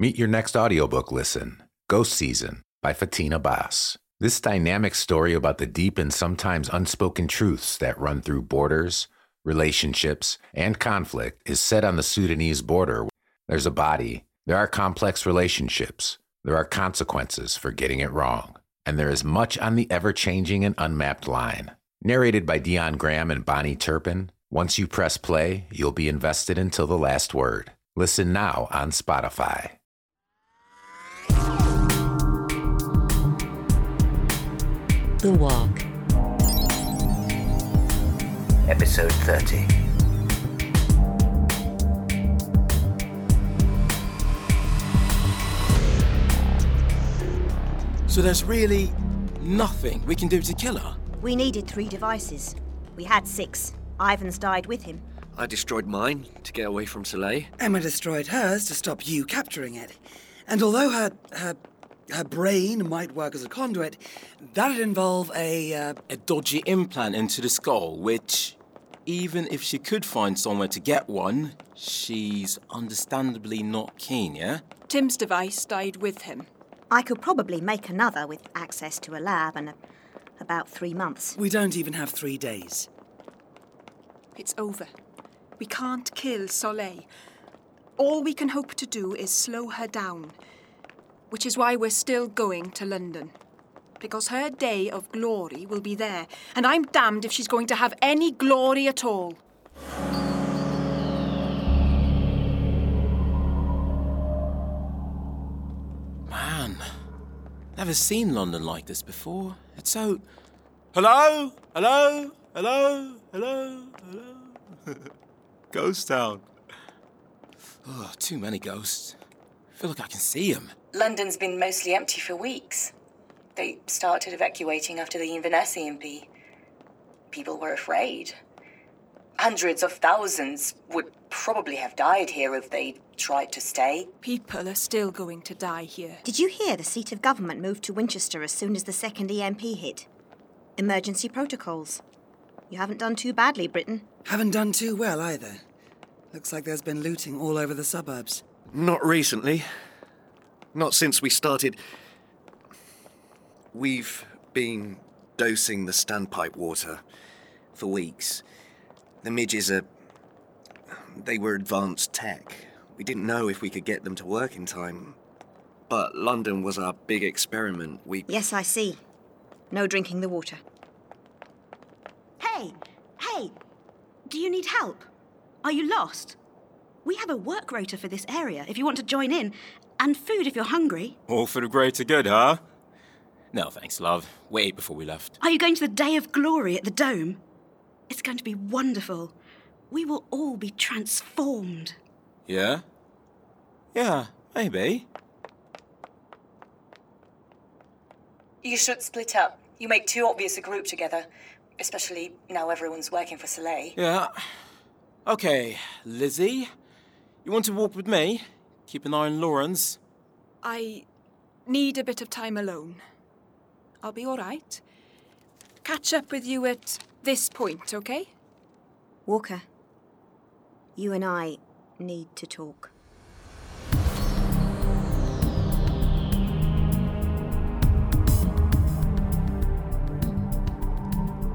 Meet your next audiobook listen Ghost Season by Fatin Abbas. This dynamic story about the deep and sometimes unspoken truths that run through borders, relationships, and conflict is set on the Sudanese border. There's a body, there are complex relationships, there are consequences for getting it wrong, and there is much on the ever changing and unmapped line. Narrated by Dion Graham and Bahni Turpin, once you press play, you'll be invested until the last word. Listen now on Spotify. The Walk. Episode 30. So there's really nothing we can do to kill her? We needed three devices. We had six. Ivan's died with him. I destroyed mine to get away from Soleil. Emma destroyed hers to stop you capturing it. And although her her her brain might work as a conduit, that'd involve a uh, A dodgy implant into the skull, which, even if she could find somewhere to get one, she's understandably not keen, yeah? Tim's device died with him. I could probably make another with access to a lab and a, about three months. we don't even have three days. It's over. We can't kill Soleil. All we can hope to do is slow her down, which is why we're still going to London. Because her day of glory will be there, and I'm damned if she's going to have any glory at all. Man, never seen London like this before. It's so. Hello? Hello? Hello? Hello? Hello? Ghost Town. Oh, too many ghosts. I feel like I can see them. London's been mostly empty for weeks. They started evacuating after the Inverness EMP. People were afraid. Hundreds of thousands would probably have died here if they tried to stay. People are still going to die here. Did you hear the seat of government moved to Winchester as soon as the second EMP hit? Emergency protocols. You haven't done too badly, Britain. Haven't done too well either. Looks like there's been looting all over the suburbs. Not recently. Not since we started. We've been dosing the standpipe water for weeks. The midges are. They were advanced tech. We didn't know if we could get them to work in time. But London was our big experiment. We. Yes, I see. No drinking the water. Hey, hey, do you need help? Are you lost? We have a work rota for this area if you want to join in, and food if you're hungry. All for the greater good, huh? No, thanks, love. We ate before we left. Are you going to the Day of Glory at the Dome? It's going to be wonderful. We will all be transformed. Yeah? Yeah, maybe. You should split up. You make too obvious a group together, especially now everyone's working for Soleil. Yeah. Okay, Lizzie. You want to walk with me? Keep an eye on Lawrence. I need a bit of time alone. I'll be all right. Catch up with you at this point, okay? Walker, you and I need to talk.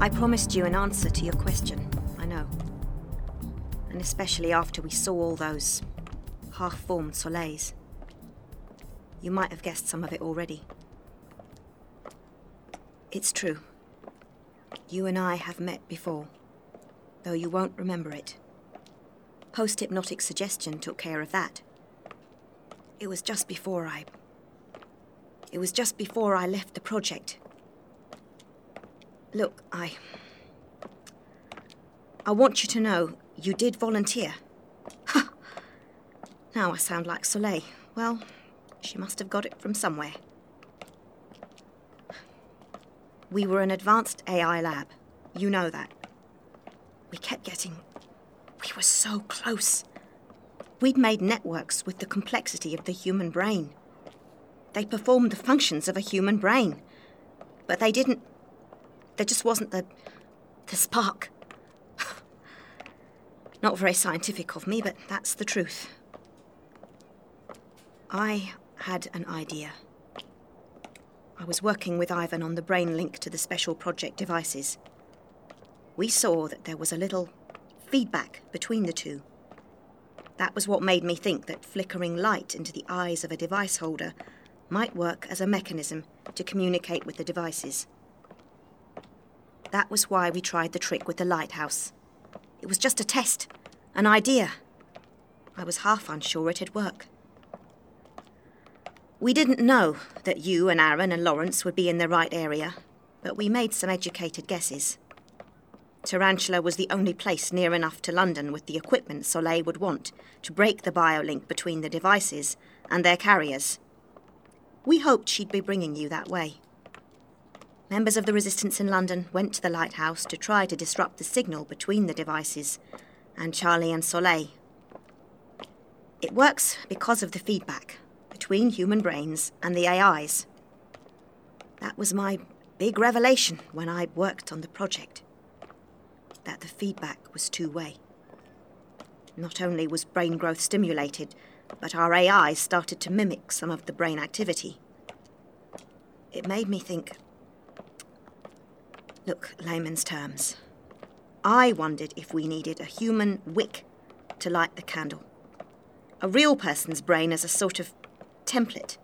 I promised you an answer to your question, I know. And especially after we saw all those half formed soleils. You might have guessed some of it already. It's true. You and I have met before, though you won't remember it. Post hypnotic suggestion took care of that. It was just before I. It was just before I left the project. Look, I. I want you to know you did volunteer. Now I sound like Soleil. Well, she must have got it from somewhere. We were an advanced AI lab. You know that. We kept getting. We were so close. We'd made networks with the complexity of the human brain. They performed the functions of a human brain. But they didn't. There just wasn't the. the spark. Not very scientific of me, but that's the truth. I had an idea. I was working with Ivan on the brain link to the special project devices. We saw that there was a little feedback between the two. That was what made me think that flickering light into the eyes of a device holder might work as a mechanism to communicate with the devices. That was why we tried the trick with the lighthouse. It was just a test, an idea. I was half unsure it'd work. We didn't know that you and Aaron and Lawrence would be in the right area, but we made some educated guesses. Tarantula was the only place near enough to London with the equipment Soleil would want to break the biolink between the devices and their carriers. We hoped she'd be bringing you that way. Members of the resistance in London went to the lighthouse to try to disrupt the signal between the devices and Charlie and Soleil. It works because of the feedback between human brains and the AIs. That was my big revelation when I worked on the project that the feedback was two way. Not only was brain growth stimulated, but our AI started to mimic some of the brain activity. It made me think look, layman's terms. I wondered if we needed a human wick to light the candle. A real person's brain as a sort of template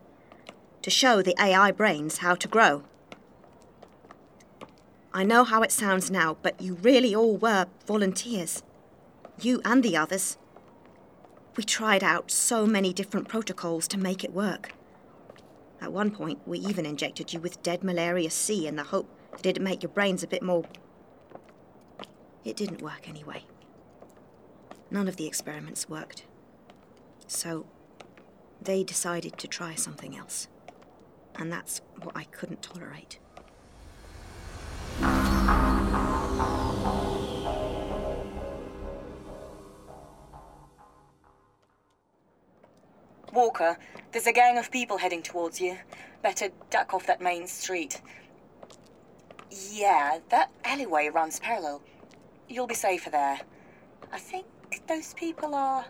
to show the AI brains how to grow. I know how it sounds now, but you really all were volunteers. You and the others. We tried out so many different protocols to make it work. At one point, we even injected you with dead malaria C in the hope that it'd make your brains a bit more. It didn't work anyway. None of the experiments worked. So, they decided to try something else. And that's what I couldn't tolerate. Walker, there's a gang of people heading towards you. Better duck off that main street. Yeah, that alleyway runs parallel. You'll be safer there. I think those people are.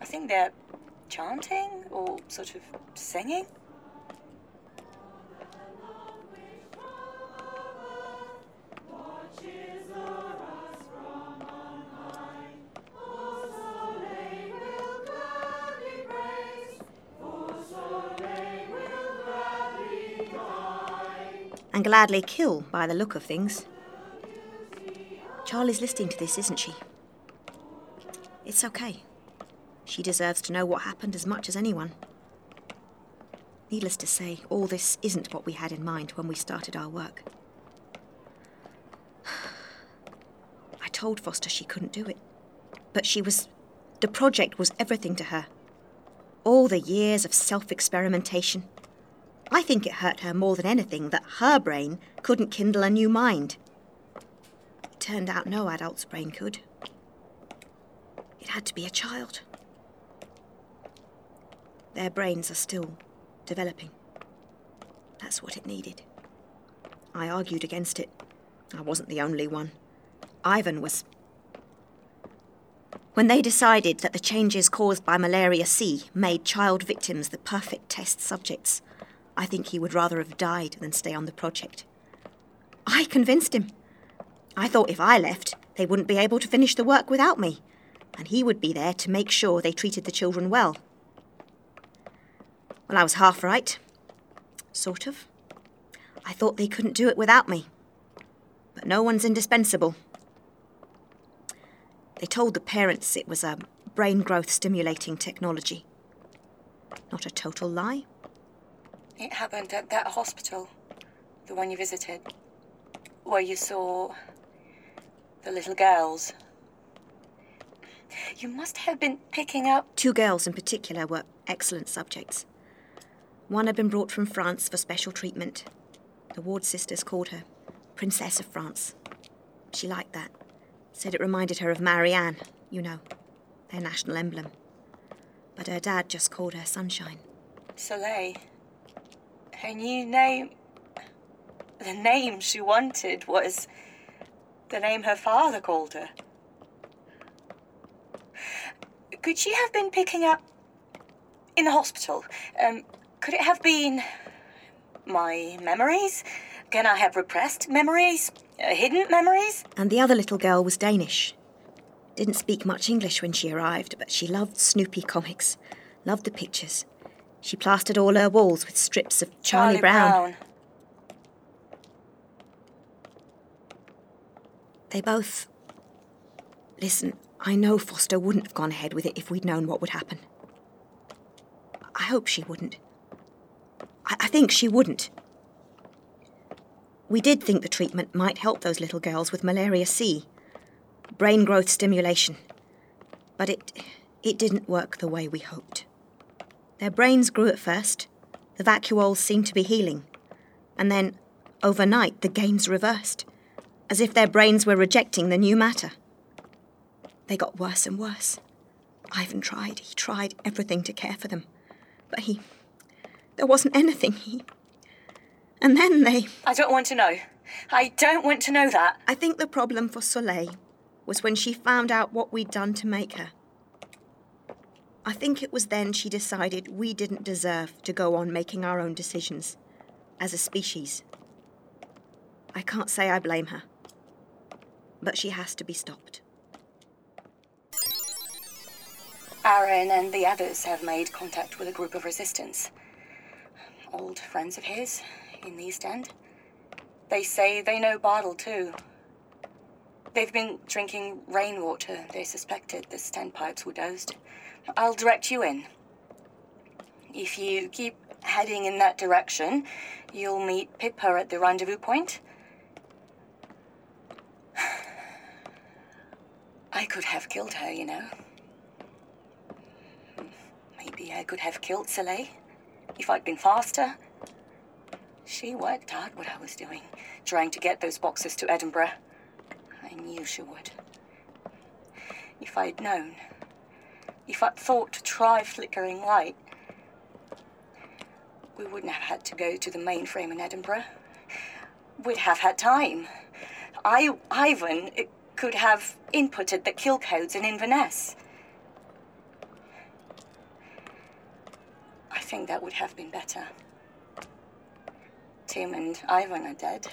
I think they're chanting or sort of singing. and gladly kill by the look of things. Charlie's listening to this, isn't she? It's okay. She deserves to know what happened as much as anyone. Needless to say, all this isn't what we had in mind when we started our work. I told Foster she couldn't do it. But she was. The project was everything to her. All the years of self experimentation, I think it hurt her more than anything that her brain couldn't kindle a new mind. It turned out no adult's brain could. It had to be a child. Their brains are still developing. That's what it needed. I argued against it. I wasn't the only one. Ivan was. When they decided that the changes caused by malaria C made child victims the perfect test subjects, I think he would rather have died than stay on the project. I convinced him. I thought if I left, they wouldn't be able to finish the work without me, and he would be there to make sure they treated the children well. Well, I was half right. Sort of. I thought they couldn't do it without me. But no one's indispensable. They told the parents it was a brain growth stimulating technology. Not a total lie, it happened at that hospital, the one you visited, where you saw the little girls. You must have been picking up. Two girls in particular were excellent subjects. One had been brought from France for special treatment. The ward sisters called her Princess of France. She liked that. Said it reminded her of Marianne, you know, their national emblem. But her dad just called her Sunshine. Soleil. Her new name. The name she wanted was the name her father called her. Could she have been picking up in the hospital. Um, could it have been my memories? Can I have repressed memories? Uh, hidden memories? And the other little girl was Danish. Didn't speak much English when she arrived, but she loved Snoopy comics, loved the pictures. She plastered all her walls with strips of Charlie, Brown. They both. Listen, I know Foster wouldn't have gone ahead with it if we'd known what would happen. I hope she wouldn't. I, I think she wouldn't. We did think the treatment might help those little girls with malaria C, brain growth stimulation. But it it didn't work the way we hoped. Their brains grew at first. The vacuoles seemed to be healing. And then, overnight, the gains reversed, as if their brains were rejecting the new matter. They got worse and worse. Ivan tried. He tried everything to care for them. But he. There wasn't anything. He. And then they. I don't want to know. I don't want to know that. I think the problem for Soleil was when she found out what we'd done to make her. I think it was then she decided we didn't deserve to go on making our own decisions as a species. I can't say I blame her, but she has to be stopped. Aaron and the others have made contact with a group of resistance. Old friends of his in the East End. They say they know Bartle too. They've been drinking rainwater. They suspected the standpipes were dosed. I'll direct you in. If you keep heading in that direction, you'll meet Pippa at the rendezvous point. I could have killed her, you know. Maybe I could have killed Soleil if I'd been faster. She worked out what I was doing, trying to get those boxes to Edinburgh. I knew she would. If I'd known, if I'd thought to try flickering light, we wouldn't have had to go to the mainframe in Edinburgh. We'd have had time. I, Ivan could have inputted the kill codes in Inverness. Think that would have been better. Tim and Ivan are dead.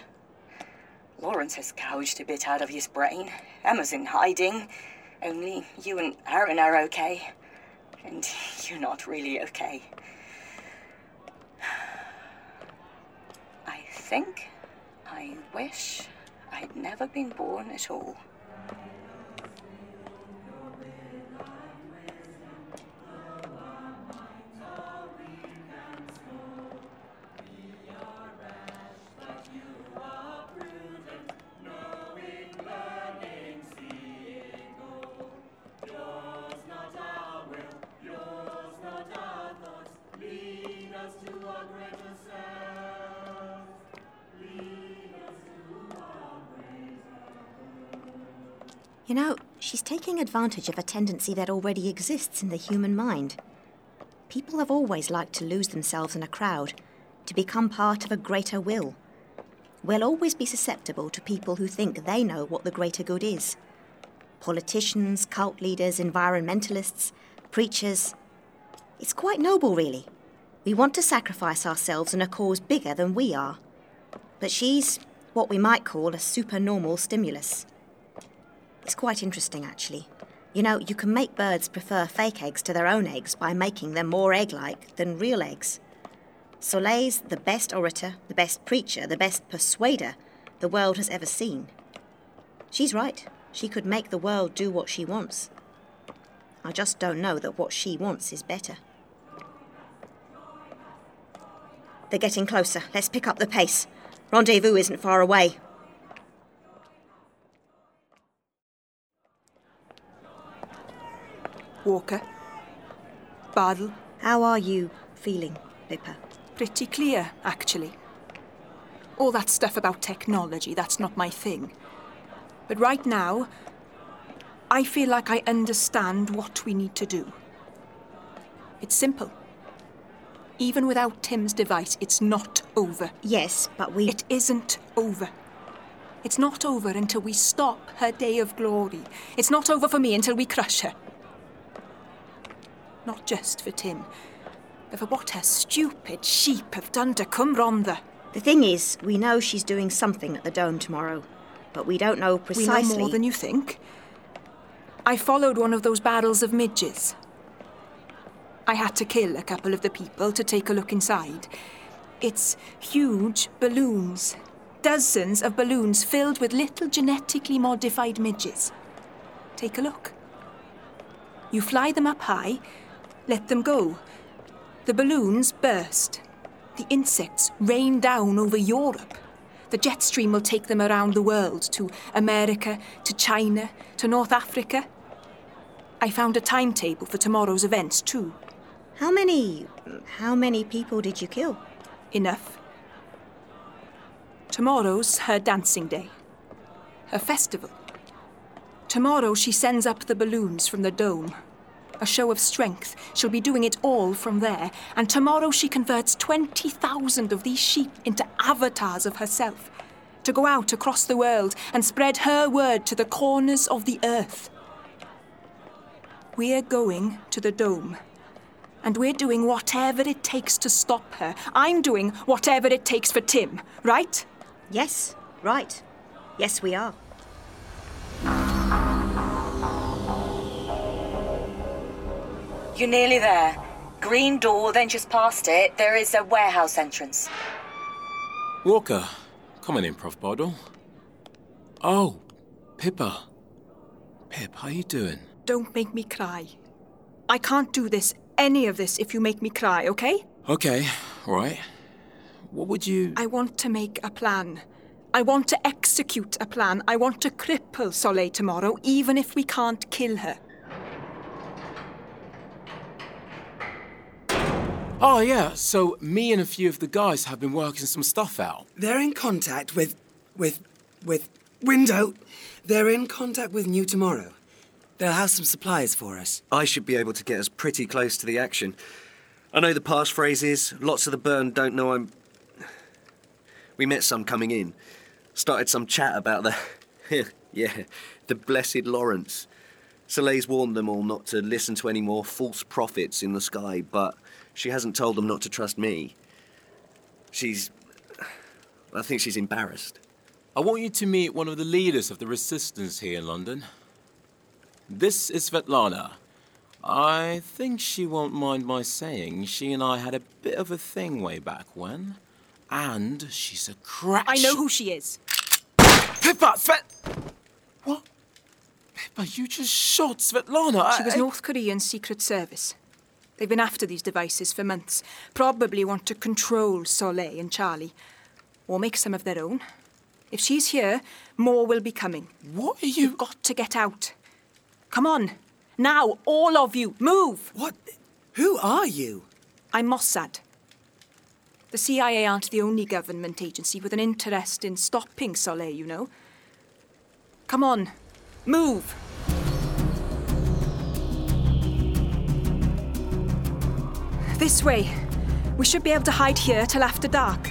Lawrence has gouged a bit out of his brain. Emma's in hiding. Only you and Aaron are okay. And you're not really okay. I think, I wish I'd never been born at all. You know, she's taking advantage of a tendency that already exists in the human mind. People have always liked to lose themselves in a crowd, to become part of a greater will. We'll always be susceptible to people who think they know what the greater good is. Politicians, cult leaders, environmentalists, preachers. It's quite noble, really. We want to sacrifice ourselves in a cause bigger than we are. But she's what we might call a supernormal stimulus. It's quite interesting, actually. You know, you can make birds prefer fake eggs to their own eggs by making them more egg like than real eggs. Soleil's the best orator, the best preacher, the best persuader the world has ever seen. She's right. She could make the world do what she wants. I just don't know that what she wants is better. They're getting closer. Let's pick up the pace. Rendezvous isn't far away. Walker. Bartle. How are you feeling, Pippa? Pretty clear, actually. All that stuff about technology, that's not my thing. But right now, I feel like I understand what we need to do. It's simple. Even without Tim's device, it's not over. Yes, but we. It isn't over. It's not over until we stop her day of glory. It's not over for me until we crush her. Not just for Tim, but for what her stupid sheep have done to come Rhondda. The thing is, we know she's doing something at the dome tomorrow, but we don't know precisely. We know more than you think. I followed one of those barrels of midges. I had to kill a couple of the people to take a look inside. It's huge balloons. Dozens of balloons filled with little genetically modified midges. Take a look. You fly them up high, let them go. The balloons burst. The insects rain down over Europe. The jet stream will take them around the world to America, to China, to North Africa. I found a timetable for tomorrow's events, too. How many. how many people did you kill? Enough. Tomorrow's her dancing day, her festival. Tomorrow she sends up the balloons from the dome. A show of strength. She'll be doing it all from there. And tomorrow she converts 20,000 of these sheep into avatars of herself to go out across the world and spread her word to the corners of the earth. We're going to the dome. And we're doing whatever it takes to stop her. I'm doing whatever it takes for Tim, right? Yes, right. Yes, we are. You're nearly there. Green door, then just past it, there is a warehouse entrance. Walker, come on in, Prof. Bartle. Oh, Pippa. Pip, how you doing? Don't make me cry. I can't do this, any of this, if you make me cry, okay? Okay, all right. What would you... I want to make a plan. I want to execute a plan. I want to cripple Soleil tomorrow, even if we can't kill her. Oh, yeah, so me and a few of the guys have been working some stuff out. They're in contact with. with. with. Window. They're in contact with New Tomorrow. They'll have some supplies for us. I should be able to get us pretty close to the action. I know the passphrases. Lots of the burn don't know I'm. We met some coming in. Started some chat about the. yeah, the blessed Lawrence. Soleil's warned them all not to listen to any more false prophets in the sky, but she hasn't told them not to trust me. She's. I think she's embarrassed. I want you to meet one of the leaders of the resistance here in London. This is Svetlana. I think she won't mind my saying she and I had a bit of a thing way back when. And she's a crack. I know who she is. Pippa! Svet. What? Pippa, you just shot Svetlana. She was I- North Korean Secret Service. They've been after these devices for months. Probably want to control Soleil and Charlie. Or make some of their own. If she's here, more will be coming. What are you. You've got to get out. Come on. Now, all of you, move! What? Who are you? I'm Mossad. The CIA aren't the only government agency with an interest in stopping Soleil, you know. Come on, move! This way. We should be able to hide here till after dark.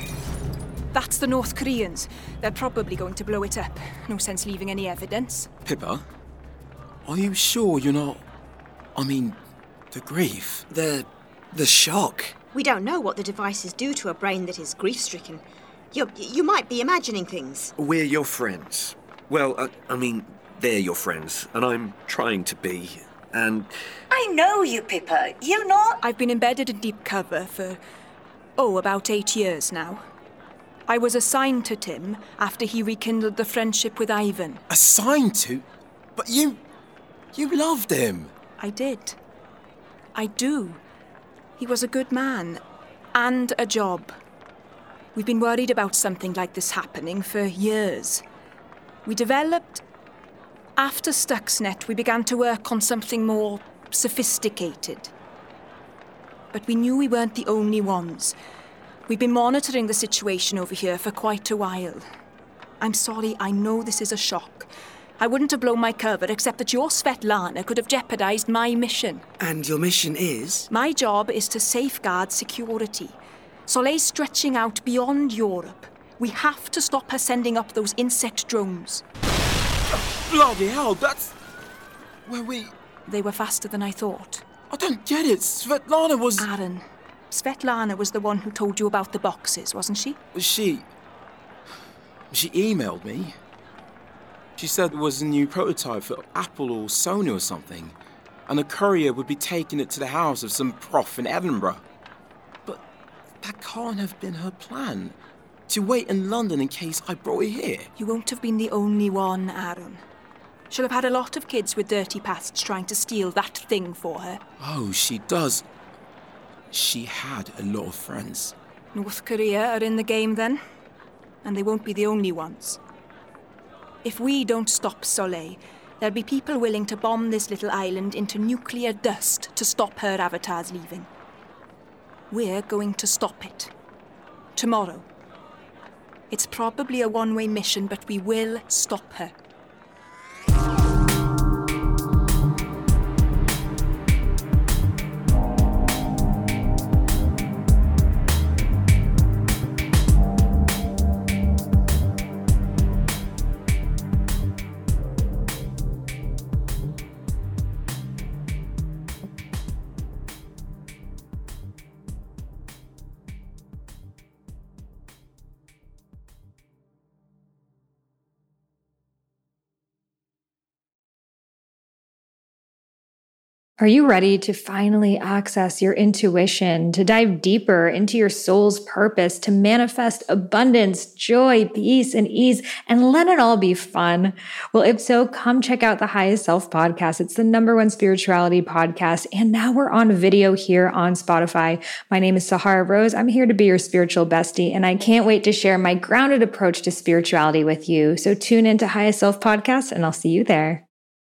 That's the North Koreans. They're probably going to blow it up. No sense leaving any evidence. Pippa? Are you sure you're not. I mean, the grief? The. the shock. We don't know what the devices do to a brain that is grief stricken. You, you might be imagining things. We're your friends. Well, I, I mean, they're your friends, and I'm trying to be. And I know you, Pippa. You know. I've been embedded in deep cover for, oh, about eight years now. I was assigned to Tim after he rekindled the friendship with Ivan. Assigned to? But you. You loved him. I did. I do. He was a good man and a job. We've been worried about something like this happening for years. We developed. After Stuxnet, we began to work on something more sophisticated. But we knew we weren't the only ones. We've been monitoring the situation over here for quite a while. I'm sorry, I know this is a shock. I wouldn't have blown my cover except that your Svetlana could have jeopardized my mission. And your mission is? My job is to safeguard security. Soleil's stretching out beyond Europe. We have to stop her sending up those insect drones. Bloody hell, that's. Where we. They were faster than I thought. I don't get it. Svetlana was. Aaron, Svetlana was the one who told you about the boxes, wasn't she? She. She emailed me. She said it was a new prototype for Apple or Sony or something, and a courier would be taking it to the house of some prof in Edinburgh. But that can't have been her plan. To wait in London in case I brought it here. You won't have been the only one, Aaron. She'll have had a lot of kids with dirty pasts trying to steal that thing for her. Oh, she does. She had a lot of friends. North Korea are in the game then, and they won't be the only ones. If we don't stop Soleil, there'll be people willing to bomb this little island into nuclear dust to stop her avatars leaving. We're going to stop it. Tomorrow. It's probably a one way mission, but we will stop her. Are you ready to finally access your intuition, to dive deeper into your soul's purpose, to manifest abundance, joy, peace, and ease, and let it all be fun? Well, if so, come check out the Highest Self podcast. It's the number one spirituality podcast. And now we're on video here on Spotify. My name is Sahara Rose. I'm here to be your spiritual bestie, and I can't wait to share my grounded approach to spirituality with you. So tune into Highest Self podcast, and I'll see you there.